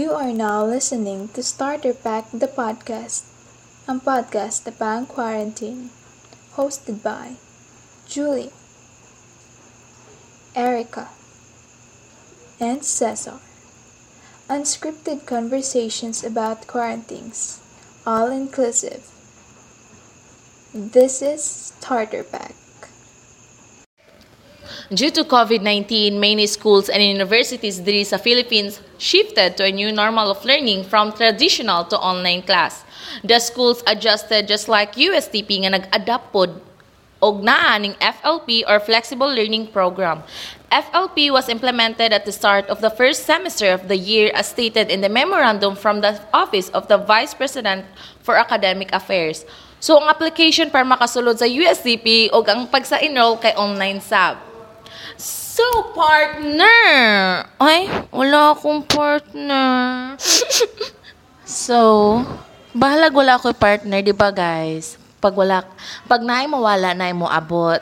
You are now listening to Starter Pack the podcast, ang podcast pang quarantine, hosted by Julie, Erica, and Cesar. Unscripted conversations about quarantines, all inclusive. This is Starter Pack. Due to COVID-19, many schools and universities diri sa Philippines shifted to a new normal of learning from traditional to online class. The schools adjusted just like USTP nga nag-adapt og naa ning FLP or Flexible Learning Program. FLP was implemented at the start of the first semester of the year as stated in the memorandum from the Office of the Vice President for Academic Affairs. So ang application para makasulod sa USDP o ang pagsa-enroll kay online sub. So, partner! Ay, wala akong partner. so, bahalag wala ako partner, di ba guys? Pag wala, pag naay mawala, naay mo abot.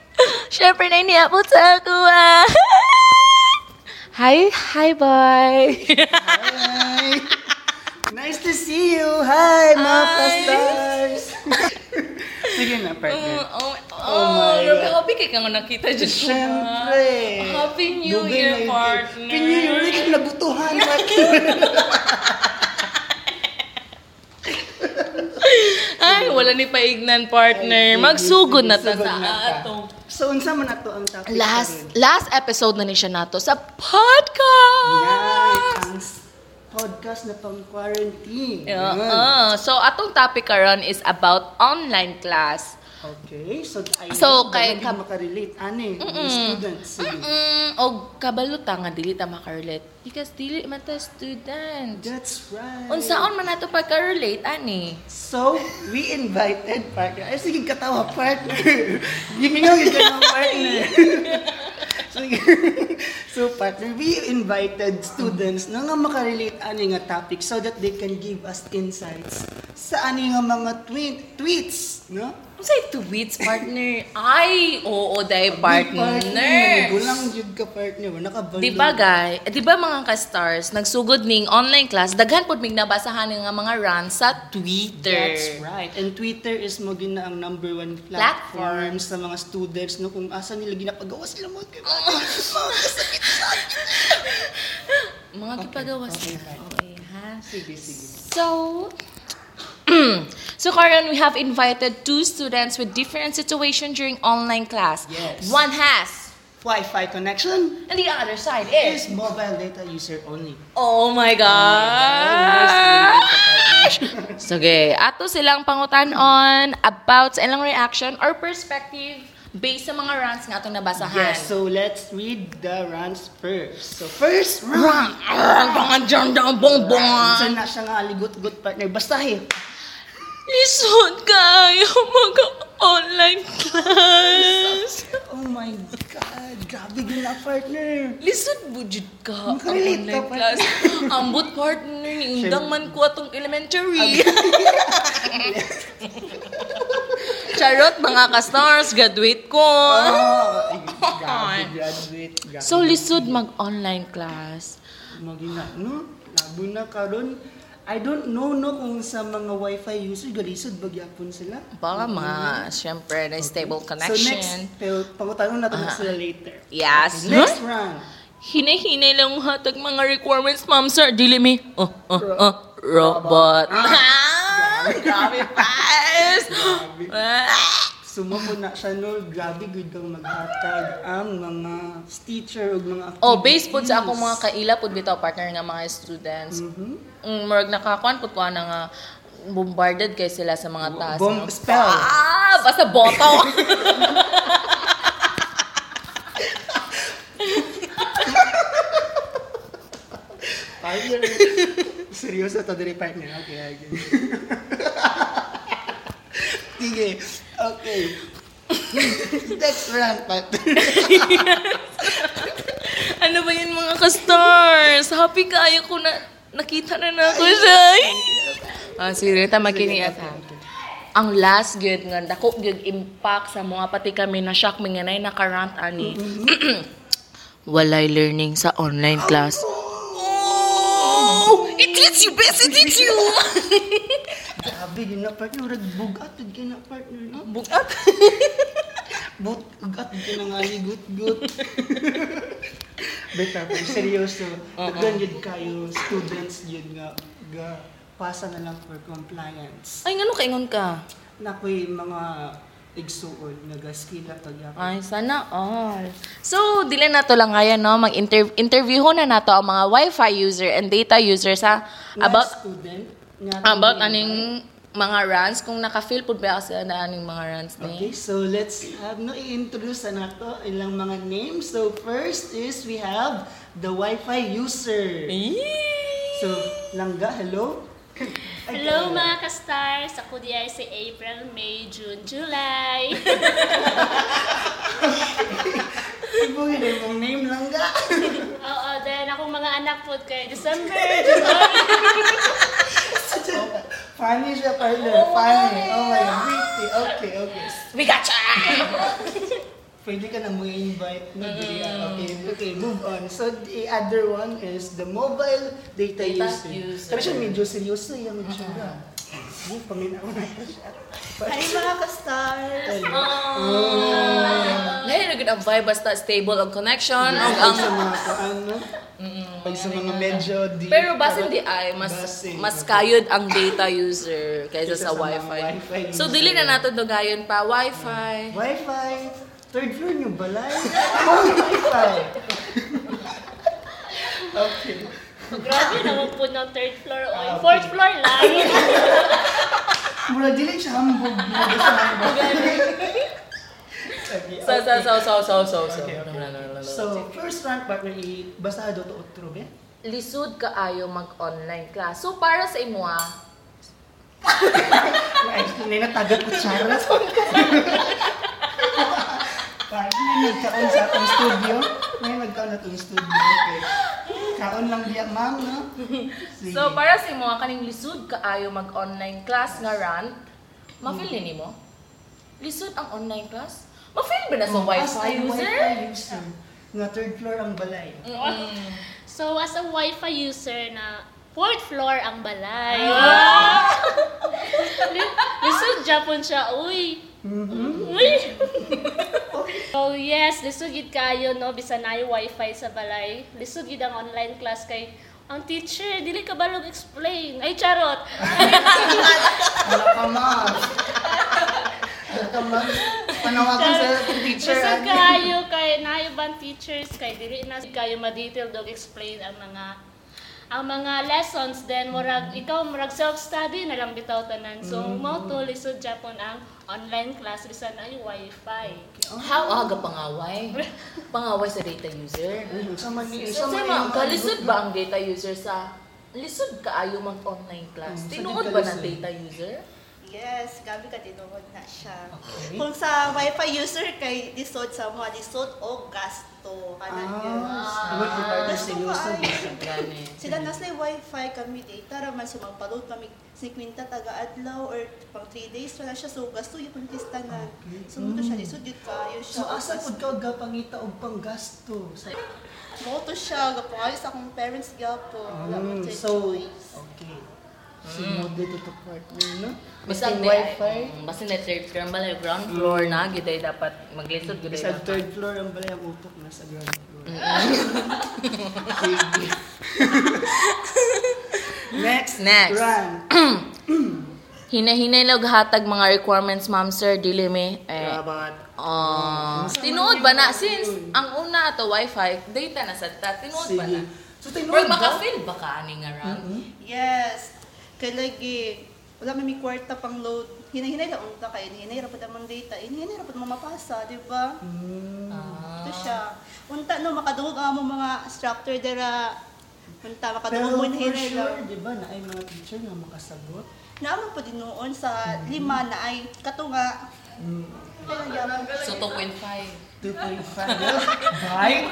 Siyempre, na iniabot sa ako ah. hi, hi boy. Hi! Nice to see you! Hi, mga Hi. ka-stars! Sige na, partner. oh, Oh my grabe, God. happy kay ka nga nakita dyan ko. Siyempre! Happy New Dugay Year, na partner. Happy New Year! Kang nabutuhan! Ay, wala ni paignan partner. Magsugod na ta sa na ta. ato. So, unsa man ato ang topic Last last episode na ni siya nato sa podcast. ang s- podcast na pang quarantine. Yeah, uh, so atong topic karon is about online class. Okay, so I So, kay kap- makarelate ani mga students. Mm, og kabaluta nga dili ta makarelate because dili man ta student. That's right. Unsaon man nato pagka-relate ani? So, we invited partner. Ay, sige, katawa, partner. Gimingaw yung ganang partner. So, partner, we invited students na nga makarelate ani nga topic so that they can give us insights sa ani nga mga tweet, tweets, no? Unsay tweets partner? Ay, oo day Partner. partner. Gulang jud ka, partner. Nakabalo. Di ba guy? Di ba mga ka-stars, nagsugod ning online class, daghan pod mig nabasahan nga mga rants sa Twitter. That's right. And Twitter is mo gina ang number one Platform. platform sa mga students no kung asa nila ginapagawa sila mo. Mga gipagawas okay, fine. Okay, ha? Sige, sige. So, so Karen, we have invited two students with different situation during online class. Yes. One has, Wi-Fi connection and the other side is is. mobile data user only. Oh my Yes, God! Sige, ato silang pangutan-on about sa ilang reaction or perspective based sa mga rants nga atong nabasahan. Yes, so let's read the runs first. So first run. Ang mga dyan dyan Sa bongbong. na siya nga ligot-got partner. Bastahin. Lisod kayo mag-online class. Oh my God. Grabe din na partner. Lisod budget ka ang Makarelate online ka, class. Ambot partner ni undang man ko atong elementary. Charot mga ka-stars, graduate ko. Oh, ay, grabe graduate. Grabe. So lisod mag-online class. Magina, no? Labo na karon. I don't know no kung sa mga wifi user galisod bagyapon sila. Baka mga, syempre, na stable So connection. next, pero pangutanong natin sila later. Yes. Next round. Hinay-hinay lang ang hatag mga requirements, ma'am sir. Dili mi. Oh, oh, oh. Robot. Ah, Grabe, pass. Sumamo na siya no, grabe gud kang maghatag ang mga teacher ug mga activities. Oh, based po sa akong mga kaila pud bitaw partner nga mga students. Mhm. Mm, murag nakakuan pud ko na nga bombarded kay sila sa mga task. Bomb spell. Ah, basta boto. Partner. Seryoso to diri partner. Okay, okay. Sige. Okay. Next round, partner. ano ba yun mga ka-stars? Happy kayo ko na nakita na na ako siya. Ah, sige, tama kini at. Ang last good nga dako good impact sa mga pati kami na shock mi nga nay nakarant ani. Walay learning sa online class. Oh, it hits you, best, it hits you! Grabe, yun na partner. Murag bugat, yun kayo na partner, no? Bugat. But, ugat, yun ka na nga ni gut-gut. Beta, seryoso. Nagdan yun kayo, students yun nga, ga, pasa na lang for compliance. Ay, ngano kaingon ka? Nakoy mga igsuon, nagaskila tagya. Ay, sana all. So, dili na to lang ngayon, no? Mag-interview na nato ang mga Wi-Fi user and data user sa about student, about aning mga runs kung naka-feel pud ba kasi na aning mga runs Okay, ni. so let's have no i-introduce na nato ilang mga names. So first is we have the Wi-Fi user. So, Langga, hello. Hello mga ka-stars! Ako di ay si April, May, June, July. Ibugin na yung name Langga. Oo, then akong mga anak po kay December, January. Funny siya, partner. Funny. Oh my God. Pretty. Okay, okay. We got ya! Pwede ka na mo invite na Okay, okay, move on. So, the other one is the mobile data, Data user. user. Pero siya medyo seryoso yung itsura. Uh, paminaw na ito siya. Hi mga ka-stars! Ngayon na gud ang vibe basta stable ang connection Pag ang sa mga ano, pag sa mga medyo deep. pero basin di ay mas Basin. mas kayod ang data user kaysa Kaysa sa, sa Wi-Fi. Wi-Fi So dili na nato dugayon pa Wi-Fi. Wi-Fi. Third floor nyo balay. Oh, Wi-Fi. okay. Grabe naman po ng third floor o fourth floor lang. Mula dili siya hambog. Mula siya hambog. So so so so so so so. Okay, okay. So, first rank partner, i basado to outro, be? lisod kaayo mag-online class. So para sa imo ah, Ay, may natagat ko charas. Partner, nagkaon sa atong studio. May nagkaon na atong studio. Okay. Kaon lang diya, ma'am, no? Sige. So para sa imo ah, kaning lisod kaayo mag-online class nga rant, ma-feel ni nimo? Lisod ang online class? Ma-feel ba na sa Oh, as Wi-Fi a user? Wi-Fi user. Nga third floor ang balay. So, as a Wi-Fi user na fourth floor ang balay. Lisod Japon siya, uy. Uy. so yes, lisod gid kayo no bisan na wifi sa balay. Lisod gid ang online class kay ang teacher dili ka balog explain. Ay charot. Wala ka, ma'am. Wala ka, ma'am. Panawagan sa teacher. Ano? kayo kay nayo ban teachers kay dili na kayo ma-detail dog explain ang mga ang mga lessons then murag ikaw murag self study na lang bitaw tanan. So mo to lisod Japon ang online class bisan ay wifi. How aga pangaway? Pangaway sa data user? Ayun, Sa mani, So, sa sa mani- mga, kalisod ba ang data user sa lisod kaayo mag-online Mm, class? sa Tinuod ba ng data user? Yes, gabi ka tinuod na siya. Okay. Kung sa Wi-Fi user kay disod sa mga disod o gasto. Kanan yun. Ah, iwan ko ay. Sila nasa Wi-Fi kami data raman so magpalod kami si Quinta taga adlaw or pang 3 days wala siya so gasto yung pantistanan. So mo to siya disod yun kayo So, siya. asa po ka gapangita og panggasto? Sa Mo to siya gapangayos akong parents gapo. Wala mo Mm, to so, okay. So, mode to to partner, no? Basta ang wifi. Basta na third floor, balay ground floor na, giday dapat maglisod, giday Sa dapat. third floor ang balay ang upok na sa ground floor. Sige. Next. Next. Run. Hinahinay lang hatag mga requirements, ma'am sir, dili me. Eh, Rabat. ah, tinuod ba na? Since ang una to wifi, data na sa ta, tinuod ba na? So, Pero tinuod ba? maka-feel ba ka aning nga run? Yes. Kay lagi, wala may kwarta pang load. Hinahinay lang unta kay hinahinay ra pud ang data. Hinahinay ra pud mo mapasa, di ba? Mm. Ah. Ito siya. Unta no makadungog ang mo mga structure dira. Unta makadungog mo hinahinay sure, lang. di ba, na ay mga teacher nga makasagot. Naamo po din noon sa lima na ay katunga. Mm. Kaya gyapon. So 2.5. 2.5. Bright?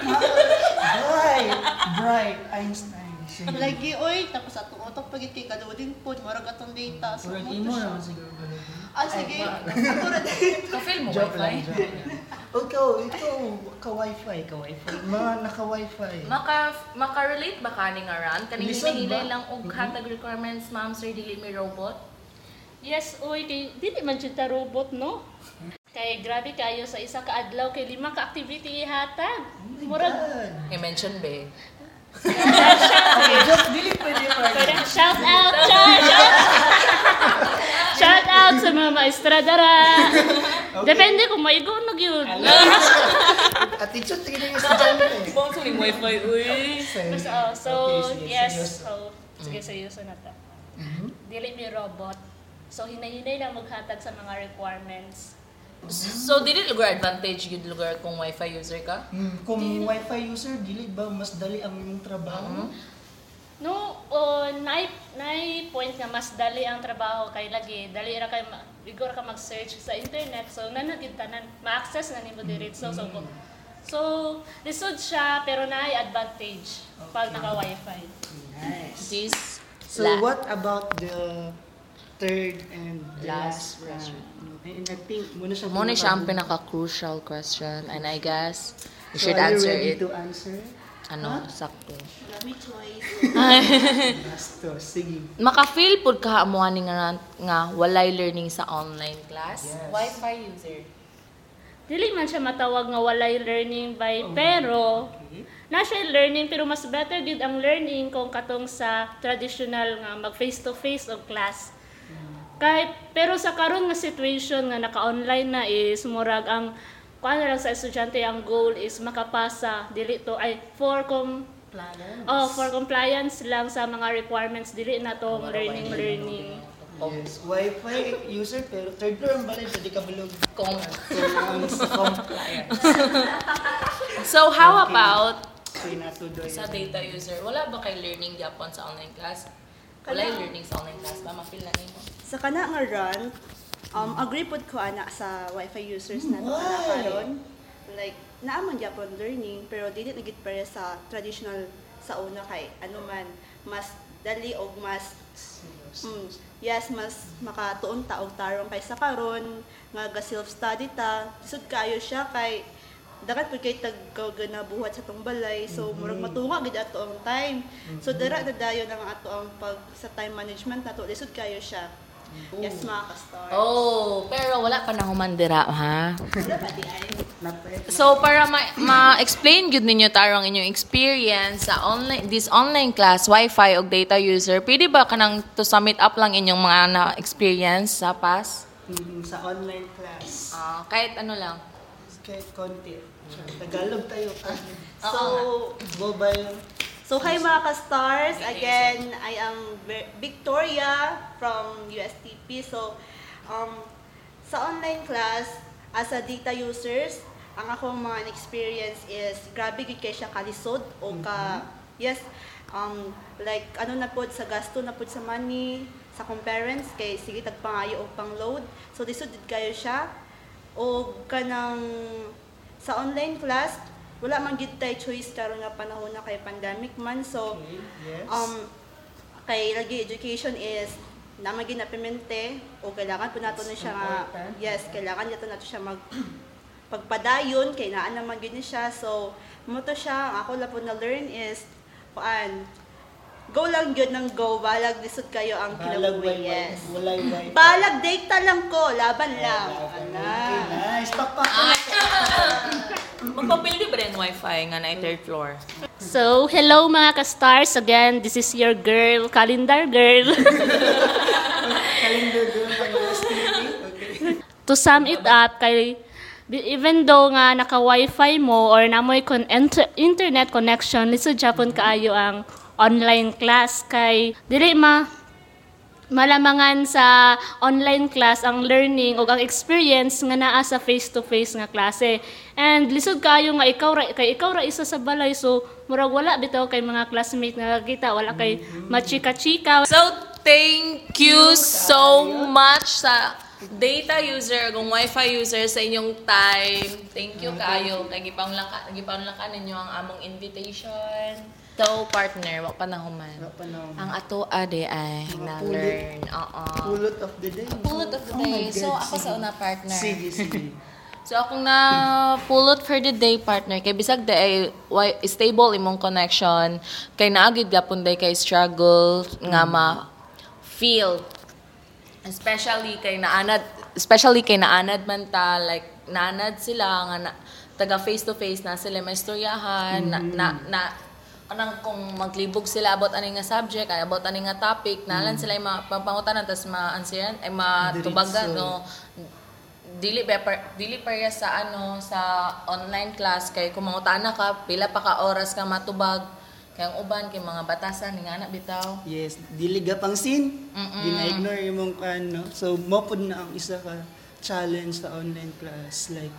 Bright. Bright. Einstein. Lagi oy tapos atong utok pagit kay kadudin po murag atong data. So Murag imo siya. naman siguro. ganun. Ah sige. Ako ra din. Ka-feel mo Joke lang, wifi? joke lang. O ikaw, ikaw, ka-wifi, ka-wifi. Mga naka-wifi. Maka maka-relate ba kaning aran? Kaning Lisod hinahilay ba? lang og hatag requirements, ma'am, sir, dili may robot. Yes, uy, kay dili man jud ta robot, no? Kay grabe kayo sa isa ka adlaw kay lima ka activity ihatag. Murag God. I-mention be. Okay, joke, dili pwede pa. shout out, shout out! shout out sa mga maestra dara. Depende kung maigo na yun. Attitude, tingin yung estudyante. Bong suling wifi, uy. So, so Okay, yes, so, sige, seryoso na to. Dili mi robot. So, hinay-hinay lang maghatag sa mga requirements. So, dili lugar advantage yun lugar kung wifi user ka? Hmm, kung wifi user, dili ba mas dali ang imong trabaho? No, oh, nai nai point nga mas dali ang trabaho kay lagi dali ra kay ma- igor ka mag-search sa internet so nanagid tanan ma-access na nimo diretso so so so lisod siya pero naay advantage pag naka wifi. Nice. This So la- what about the third and Last last, question. round? And I think muna siya Muna siya ang pinaka- pinaka-crucial question and I guess you So should are you answer ready it. to answer? Ano, sakto. Dami choice. Basto, sige. Maka-feel pud ka mo ani nga nga walay learning sa online class. Yes. Wi-Fi user. Dili man siya matawag nga walay learning by pero Okay. na siya learning pero mas better gid ang learning kung katong sa traditional nga mag face to face og class. Kay pero sa karon nga situation nga naka-online na is murag ang kuan lang sa estudyante ang goal is makapasa dili to ay for com oh for compliance lang sa mga requirements dili na tong learning learning. Yes, wifi user pero third floor ang balay, pwede ka bulog. Ang compliance. So how Okay. about So sa data user? Wala ba kay learning gyapon sa online class? Wala yung learning sa online class ba? Ma-feel na nimo. Sa kana nga run, um, agree pod ko ana sa wifi users na to ana karon. Like naaman Japan learning pero dili na gid pare sa traditional sa una kay ano man mas dali og mas mm, yes mas makatuon ta og tarong kay sa karon nga ga self study ta sud kayo siya kay dapat pud kay tag na buhat sa tong balay so murag matunga gid ato ang time so dara na dayon ang ato ang pag sa time management nato lisod kayo siya yes mga ka-star Oh, pero wala pa na humandira, ha? wala pa di ay Napet. So para ma- ma-explain gud ninyo tarong inyong experience sa online this online class Wi-Fi og data user, pwede ba kanang to submit up lang inyong mga na experience sa past? Mm, sa online class. Ah, kahit ano lang. Kahit konti. Tagalog tayo. so Mobile. So hi mga ka-stars, again, I am Victoria from USTP. So um, sa online class, as a data users, ang akong mga experience is grabe gid kay siya kalisod o ka yes um like ano na pod sa gasto na pod sa money sa kong parents kay sige tagpangayo og pang-load so lisod gid kayo siya o kanang sa online class wala man gid tay choice karon nga panahon na kay pandemic man. So Okay, yes. um kay lagi education is na pimente o kailangan po nato na siya nga yes kailangan nato nato siya mag pagpadayon kay naa naman gid ni siya. So mo to siya ako lang po na learn is kuan go lang gyud ng go balag lisod kayo ang kinabuhi yes Walay wifi. balag data lang ko laban lang Okay, nice. Pakpak. Magpapildi ba rin Wi-Fi nga na third floor? So, hello mga ka-stars. Again, this is your girl, Calendar Girl. Calendar girl. Okay. to sum it up, kay di- even though nga naka-wifi mo or namoy kon enter- internet connection, lisod Japon kaayo ang online class kay dili ma malamangan sa online class ang learning o ang experience nga naa sa face-to-face nga klase. And lisod kayo nga ikaw ra kay ikaw ra isa sa balay so murag wala bitaw kay mga classmate nga kita wala kay machika-chika. So, thank you so much sa data user kung wifi user sa inyong time. Thank you kayo. Kay gipaunlaka gipaunlaka ninyo ang among invitation. So, partner, wa pa na human. Wala pa na. Ang ato ade ay Mga na-learn. Oo. Pulot of the day. Pulot of the Oh day. So, God, ako sa una partner. Sige, sige. So akong na pulot for the day partner kay bisag day ay why- stable imong connection kay naagid gapon day kay struggle nga ma feel especially kay naanad especially kay naanad man ta like naanad sila nga na, taga face to face na sila may istoryahan na, na, na anang kung maglibog sila about ani nga subject ay about ani nga topic nalan sila ay mapangutanan tas ma-answeran ay matubagan no dili ba dili pareha sa ano sa online class kay kung mangutana ka pila pa ka oras ka matubag kay ang uban kay mga batasan ni nga na bitaw Yes, dili pang sin. Gina-ignore imong kan, no? So, mo na ang isa ka challenge sa online class. Like,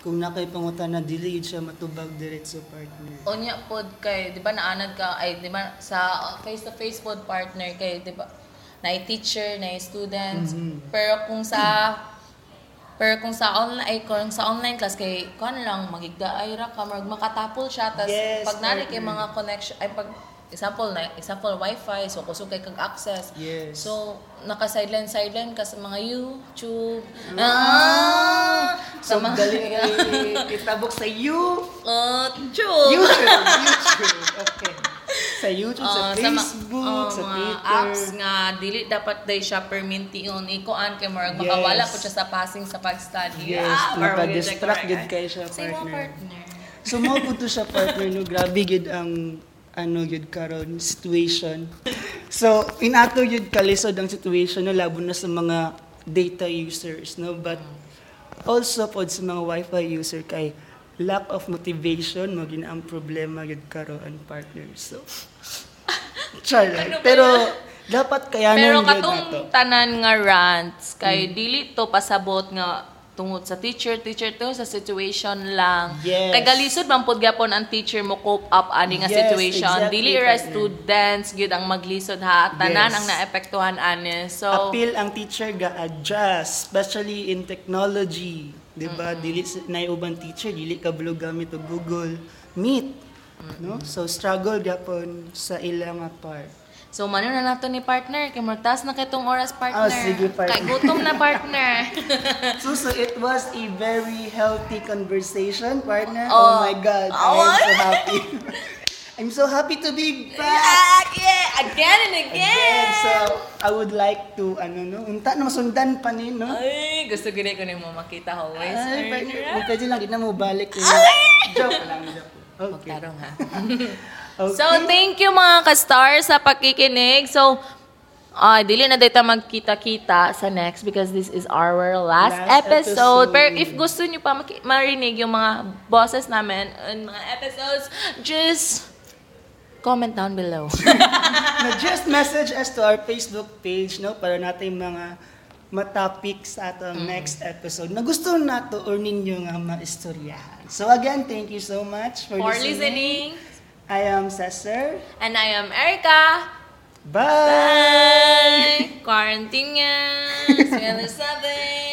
kung nakay pangutan na dili yun siya matubag diretso partner. Unya pod kay, di ba naanad ka, ay di ba sa face-to-face pod partner kay, di ba, na teacher, na students, Mhm. pero kung sa pero kung sa online ay kung sa online class kay kon lang magigda ay ra ka mag makatapol siya tas Yes, pag nari kay mga connection ay pag example na example wifi so kusog kay kag access Yes. so naka sideline sideline ka sa mga YouTube Ah! sa So, mga dali ay itabok sa you. uh, YouTube YouTube. YouTube. Okay. Sa YouTube, sa Oh, ma- Facebook, oh, sa mga Twitter. apps nga dili dapat day siya permintion ikuan kay makawala Yes. po siya sa passing sa pag-study. Yes, Ah, magiging gid kay siya, Say partner. partner. So mo po to siya partner no grabe gid ang ano gid karon situation. So inato gid kalisod ang situation no labo na sa mga data users no but also pod sa mga wifi user kay lack of motivation mo ang problema gid karon partner. So Char lang. Pero dapat kayanan Pero katong tanan nga rants kay Hmm. dili to pasabot nga tungod sa teacher. Teacher to sa situation lang. Yes. kay galisod man pud gyapon ang teacher mo cope up ani nga Yes, situation. exactly, dili ra students gyud ang maglisod ha. Tanan Yes. ang naapektuhan ani. So appeal ang teacher ga adjust especially in technology. Di ba dili sa- na uban teacher dili ka blog gamit og Google Meet. No? So struggle gyapon sa ilang part So, mano na nato ni partner. Kay mortas na kitong oras, partner. Ah, sige, partner. Kay gutom na, partner. so so it was a very healthy conversation partner oh, Oh. my god Oh, I'm so happy I'm so happy to be back ah, yeah! Again and again! Again, so I would like to ano no unta na masundan pa ni no Ay, gusto gini ko ni mo makita always. Ay, partner. Huwag pwede lang, di na mo balik. eh. Joke lang, joke. Okay. Tarong ha. okay. So, thank you mga ka-stars sa pakikinig. So, ah dili na dito magkita-kita sa next because this is our last, Last episode. episode. Pero if gusto nyo pa marinig yung mga bosses namin and mga episodes, just comment down below. na just message us to our Facebook page no para natin mga matopic sa atong next episode na gusto nato or ninyo nga maistoryahan. So again, thank you so much for, For listening. I am Cesar. And I am Erica. Bye! Bye! Quarantine yan. 27.